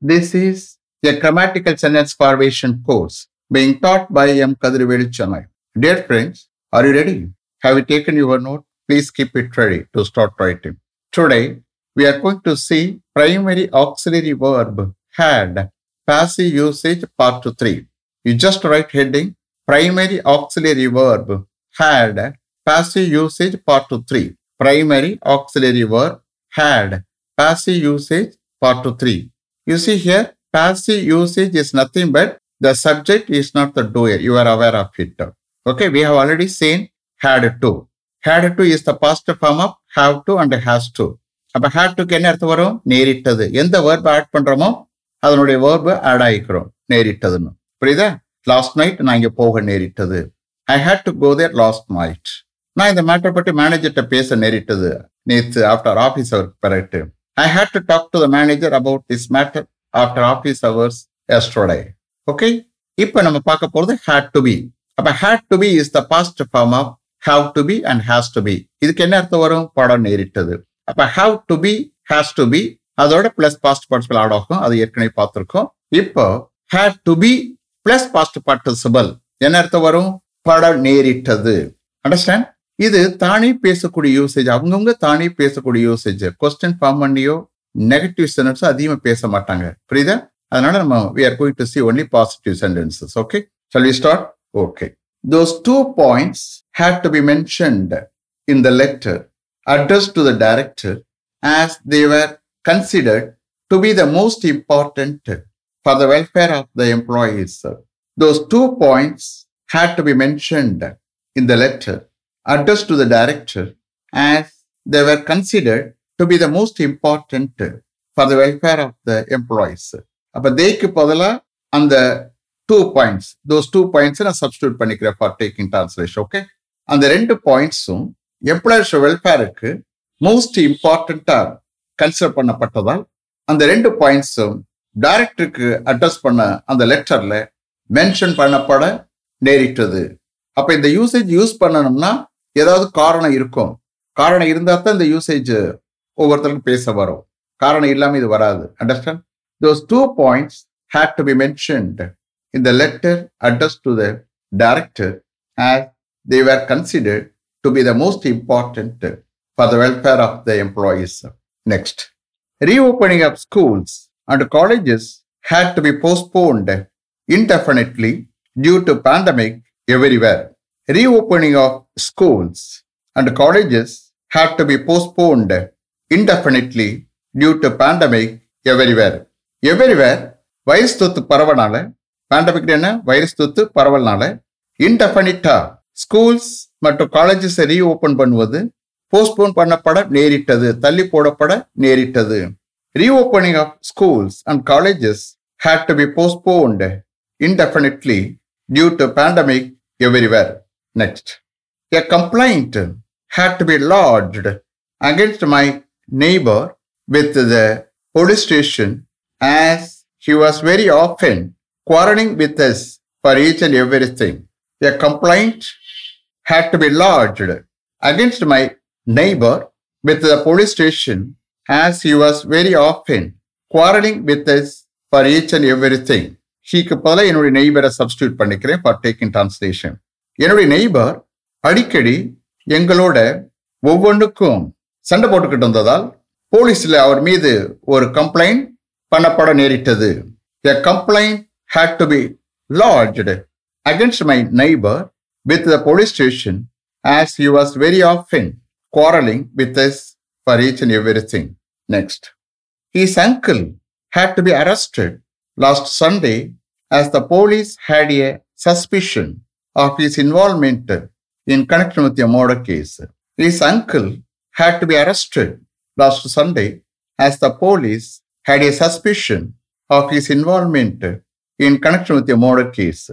This is a grammatical sentence formation course being taught by M. Kadrivelu Chennai. Dear friends, are you ready? Have you taken your note? Please keep it ready to start writing. Today, we are going to see primary auxiliary verb had passive usage part 3. You just write heading primary auxiliary verb had passive usage part 3. Primary auxiliary verb had passive usage part 3. You see here, passive usage is nothing but the subject is not the doer. You are aware of it. Okay, we have already seen had to. Had to is the past form of have to and has to. அப்போ had டுக்கு என்ன அர்த்தம் வரும் நேரிட்டது எந்த வேர்பை add பண்ணுறோமோ அதனுடைய வேர்பை add ஆகிக்கிறோம் நேரிட்டதுன்னு புரியுதா லாஸ்ட் நைட் நான் இங்கே போக நேரிட்டது I had to go there last night நான் இந்த மேட்டர் பற்றி மேனேஜர்கிட்ட பேச நேரிட்டது நேற்று ஆஃப்டர் ஆஃபீஸ் அவருக்கு பிறகு I had to talk to the manager about this matter after office hours yesterday. Okay இப்போ நம்ம பார்க்க போறது ஹேட் டு பி அப்ப had to be is the past form of have to be and has to be இதுக்கு என்ன அர்த்தம் வரும்? படம் நேரிட்டது. அப்ப have to be has to be அதோட பிளஸ் பாஸ்ட் பார்ட்டிசிபல் ஆட் ஆகும் அது ஏற்கனவே பார்த்திருக்கோம். இப்போ had to be plus past participle என்ன அர்த்தம் வரும்? படம் நேரிட்டது. அண்டர்ஸ்டாண்ட் இது தானே பேசக்கூடிய யூசேஜ் அவங்கவுங்க தானே பேசக்கூடிய யூசேஜ் கொஸ்டின் ஃபார்ம் பண்ணியோ நெகட்டிவ் சென்டென்ஸோ அதிகமாக பேச மாட்டாங்க. புரியுதா? அதனால நம்ம we are going to see only positive sentences okay shall we start okay those two points had to be mentioned in the letter address to the director as they were were to be the most most for the welfare of the employees those two points points to be be mentioned the letter addressed to the director as they were considered to be the most important for the welfare of the employees. அப்போ தேக்கு பதிலாக அந்த two points those two பாயிண்ட்ஸை நான் substitute பண்ணிக்கிறேன் for taking translation okay அந்த ரெண்டு பாயிண்ட்ஸும் எம்ப்ளாயர்ஸ் வெல்ஃபேருக்கு மோஸ்ட் இம்பார்ட்டண்ட்டாக கன்சிடர் பண்ணப்பட்டதால் அந்த ரெண்டு பாயிண்ட்ஸும் டைரக்டருக்கு அட்ரஸ் பண்ண அந்த லெட்டரில் மென்ஷன் பண்ணப்பட நேரிட்டது அப்போ இந்த யூசேஜ் யூஸ் பண்ணணும்னா ஏதாவது காரணம் இருக்கும் காரணம் இருந்தால் தான் இந்த யூசேஜ் ஒவ்வொருத்தருக்கும் பேச வரும் காரணம் இல்லாமல் இது வராது understand those two points had to be mentioned இந்த letter address to the director and they were considered to be the most important for the welfare of the employees next reopening of schools and colleges had to be postponed indefinitely due to pandemic everywhere. Reopening of schools and colleges had to be postponed indefinitely due to pandemic everywhere. Everywhere virus தொத்து பரவனால pandemic என்ன? Virus தொத்து பரவல்னால இன்டெஃபனிட்டா schools மற்றும் colleges reopen பண்ணுவது postpone பண்ணப்பட நேரிட்டது தள்ளி போடப்பட நேரிட்டது. Reopening of schools and colleges had to be postponed indefinitely due to pandemic everywhere Next a complaint had to be lodged against my neighbour with the police station as he was very often quarreling with us for each and everything. A complaint had to be lodged against my neighbor with the police station as he was very often quarreling with us for each and everything. ஹீக்கு பதிலாக என்னுடைய நெய்பரை substitute பண்ணிக்கிறேன் for taking translation என்னுடைய neighbour அடிக்கடி எங்களோட ஒவ்வொன்றுக்கும் சண்டை போட்டுக்கிட்டு வந்ததால் போலீஸில் அவர் மீது ஒரு கம்ப்ளைண்ட் பண்ணப்பட நேரிட்டது a complaint had to be lodged against my neighbour with the police station as he was very often quarreling with us for each and everything. Next. His uncle had to be arrested last Sunday as the police had a suspicion of his involvement in connection with the murder case. His uncle had to be arrested last Sunday as the police had a suspicion of his involvement in connection with a murder case.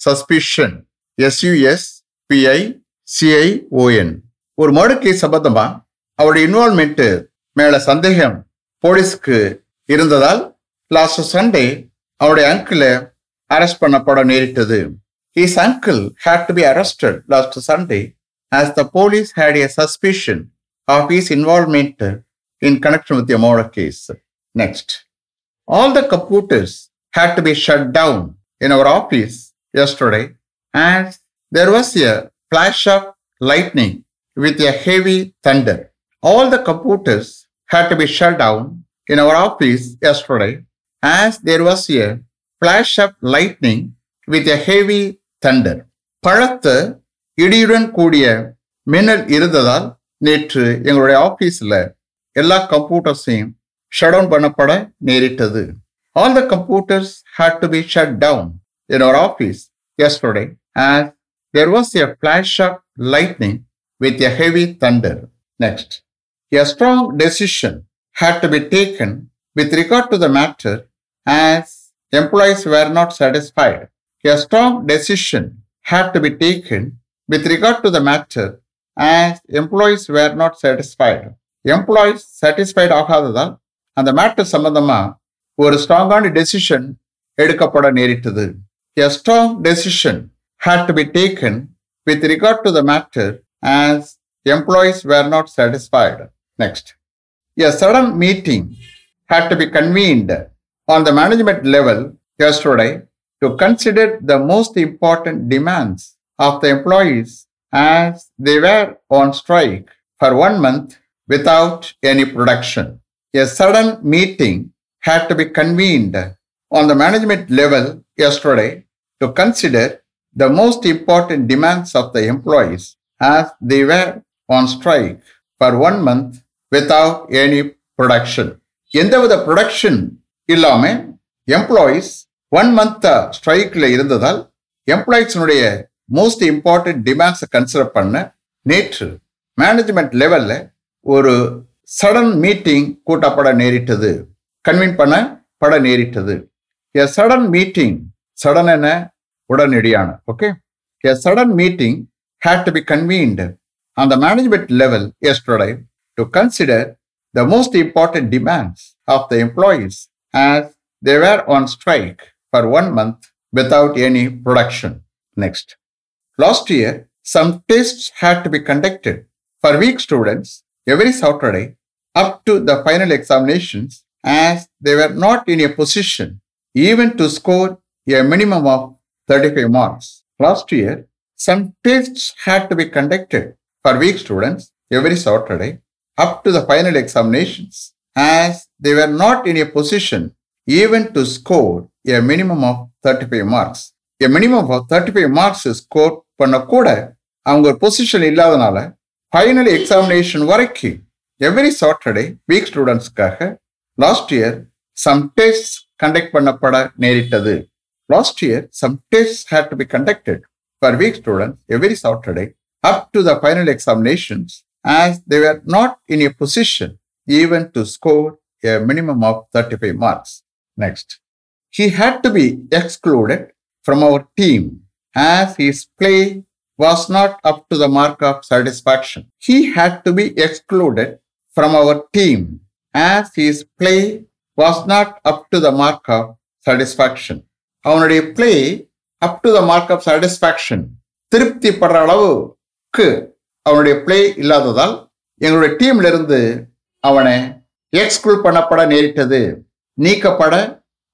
Suspicion. S-U-S P-I-C-I-O-N. ஒரு murder case சம்பந்தமா அவருடைய involvement மேல சந்தேகம் போலீஸ்க்கு இருந்ததால் last Sunday அவருடைய அங்கிளை arrest பண்ணப்பட நேரிட்டது His uncle had to be arrested last Sunday as the police had a suspicion of his involvement in connection with the murder case. Next. All the computers had to be shut down in our office yesterday as there was a flash of lightning with a heavy thunder. All the computers had to be shut down in our office yesterday as there was a flash of lightning with a heavy thunder. பழத்த இடியுடன் கூடிய மின்னல் இருந்ததால் நேற்று எங்களுடைய ஆபீஸ்ல எல்லா கம்ப்யூட்டர்ஸையும் shut down பண்ணப்பட நேரிட்டது all the computers had to be shut down in our office yesterday as there was a flash of lightning with a heavy thunder. Next, a strong decision had to be taken with regard to the matter as employees were not satisfied. A strong decision had to be taken with regard to the matter as employees were not satisfied. Employees satisfied ஆகாததால் அந்த matter சம்பந்தமா ஒரு ஸ்ட்ராங்கான decision எடுக்கப்பட நேரிட்டது A strong decision had to be taken with regard to the matter as employees were not satisfied. Next, a sudden meeting had to be convened on the management level yesterday to consider the most important demands of the employees as they were on strike for one month without any production. A sudden meeting had to be convened on the management level yesterday to consider the most important demands of the employees as they were on strike for one month without any production. எந்தவித production இல்லாம employees one month ஸ்ட்ரைக்ல இருந்ததால் எம்ப்ளாயிஸினுடைய most important டிமாண்ட்ஸை consider பண்ண நேற்று management லெவலில் ஒரு சடன் மீட்டிங் கூட்டப்பட நேரிட்டது. கன்வீன் பண்ண பட நேரிட்டது. எ சடன் மீட்டிங் சடன் என உடனடியான okay a sudden meeting had to be convened அந்த management level level to consider the most important demands of the employees as as they were on for one month without any production. Next. Last year, some tests had to be conducted for weak students every Saturday up to the final examinations as they were not in a position even to score a minimum of 35 marks. Last year, some tests had to be conducted for weak students every Saturday up to the final examinations as they were not in a position even to score a minimum of 35 marks. A minimum of 35 marks score பண்ண கூட அவங்க ஒரு position இல்லாதனால final examination வரைக்கும் every Saturday weak ஸ்டூடெண்ட்ஸ்க்காக last year some test conduct பண்ணப்பட நேரிட்டது last year some test had to be conducted for weak students every Saturday up the final examinations examinations as they were not in a position even to score a minimum of 35 marks. Next, he had to be excluded from our team as his play was not up to the mark of satisfaction. He had to be excluded from our team as his play was not up to the mark of satisfaction. அவனுடைய play up to the mark of satisfaction திருப்தி படுற அளவுக்கு அவனுடைய play இல்லாததால் எங்களுடைய டீம்ல இருந்து அவனை எக்ஸ்க்ளூட் பண்ணப்பட நேரிட்டது நீக்கப்பட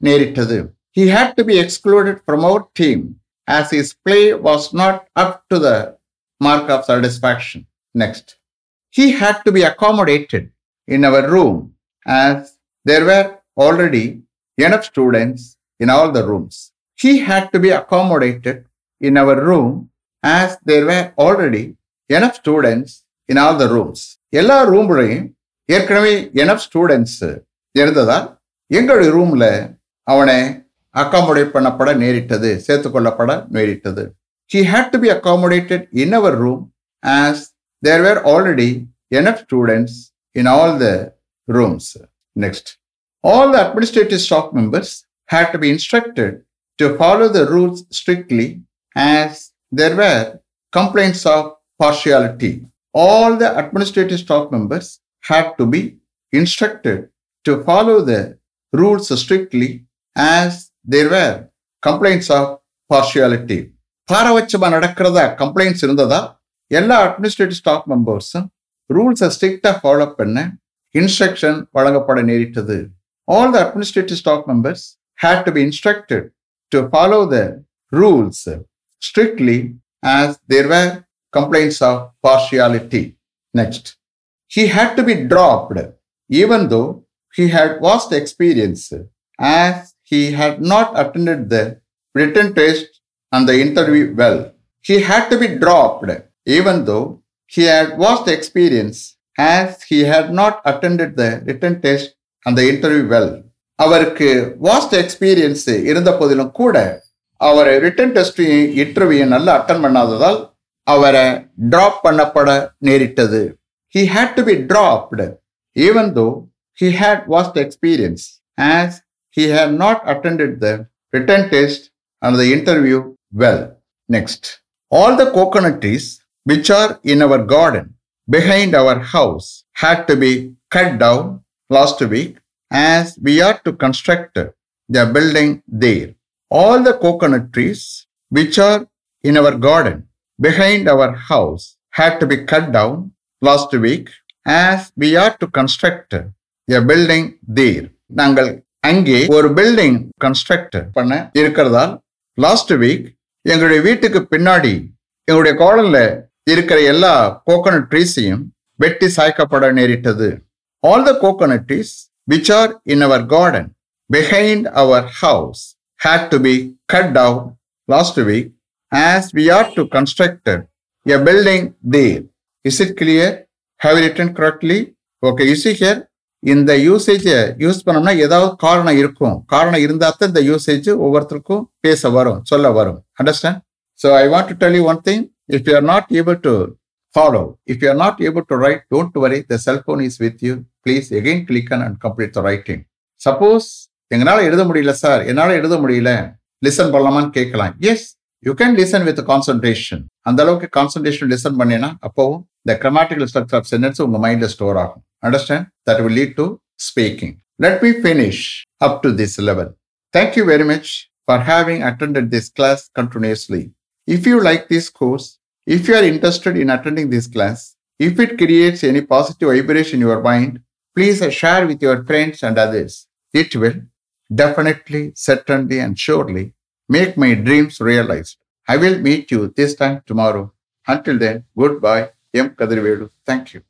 நேரிட்டது he had to be excluded from our team as his play was not up to the mark of satisfaction. Next, he had to be accommodated in our room as there were already enough students in all the rooms. He had to be accommodated in our room as there were already enough students in all the rooms. எல்லா ரூம்லையும் ஏற்கனவே எனப் students இருந்ததால் எங்களுடைய ரூம்ல அவனை accommodate பண்ணப்பட நேரிட்டது சேர்த்துக்கொள்ளப்பட நேரிட்டது he had to be accommodated in our room as there were already enough students in all the rooms. Next, all the administrative staff members had to be instructed to follow the rules strictly as there were complaints of partiality. All the administrative staff members had to be instructed to follow the rules strictly as there were complaints of partiality. பாரபட்சமா நடக்கிறதா complaints இருந்ததா எல்லா administrative staff மெம்பர்ஸும் ரூல்ஸை ஸ்ட்ரிக்டாக follow பண்ண instruction வழங்கப்பட நேரிட்டது all the administrative staff members had to be instructed to follow the rules strictly as there were complaints of partiality next he had to be dropped even though he had vast experience as he had not attended the written test and the interview well. He had to be dropped even though he had vast experience as he had not attended the written test and the interview well. அவருக்கு vast experience இருந்த போதிலும் கூட அவர் written டெஸ்டையும் interview நல்லா attend பண்ணாததால் அவரை drop பண்ணப்பட நேரிட்டது he had to be dropped even though he had vast experience as he had not attended the written test and the interview well. Next, all the coconut trees which are in our garden behind our house had to be cut down last week as we are to construct the building there. All the coconut trees which are in our garden behind our house had to be cut down last week as we are to construct a building there நாங்கள் அங்கே ஒரு building construct பண்ண இருக்கிறதால் last week எங்களுடைய வீட்டுக்கு பின்னாடி எங்களுடைய கோடல்ல இருக்கிற எல்லா கோகோனட் ட்ரீஸையும் வெட்டி சாய்க்கப்பட நேரிட்டது. All the coconut trees which are in our garden behind our house had to be cut down last week as we are to construct a building there is it clear have written correctly okay you see here இந்த யூசேஜை use பண்ணோம்னா ஏதாவது காரணம் இருக்கும். காரணம் இருந்தால் தான் இந்த யூசேஜ் ஒவ்வொருத்தருக்கும் பேச வரும் சொல்ல வரும். Understand so I want to tell you one thing if you are not able to follow if you are not able to write don't worry the cellphone is with you please again click on and complete the writing suppose எங்களால் எழுத முடியல sir என்னால் எழுத முடியல. Listen பண்ணலாமான்னு கேட்கலாம். Yes you can listen with concentration அந்த அளவுக்கு கான்சன்ட்ரேஷன் லிசன் பண்ணினா அப்போவும் the grammatical structure of sentence உங்கள் மைண்டில் ஸ்டோர் ஆகும். Understand? That will lead to speaking. Let me finish up to this level. Thank you very much for having attended this class continuously. If you like this course, if you are interested in attending this class, if it creates any positive vibration in your mind, please share with your friends and others. It will definitely, certainly, and surely make my dreams realized. I will meet you this time tomorrow. Until then, goodbye. M. Kadirvelu. Thank you.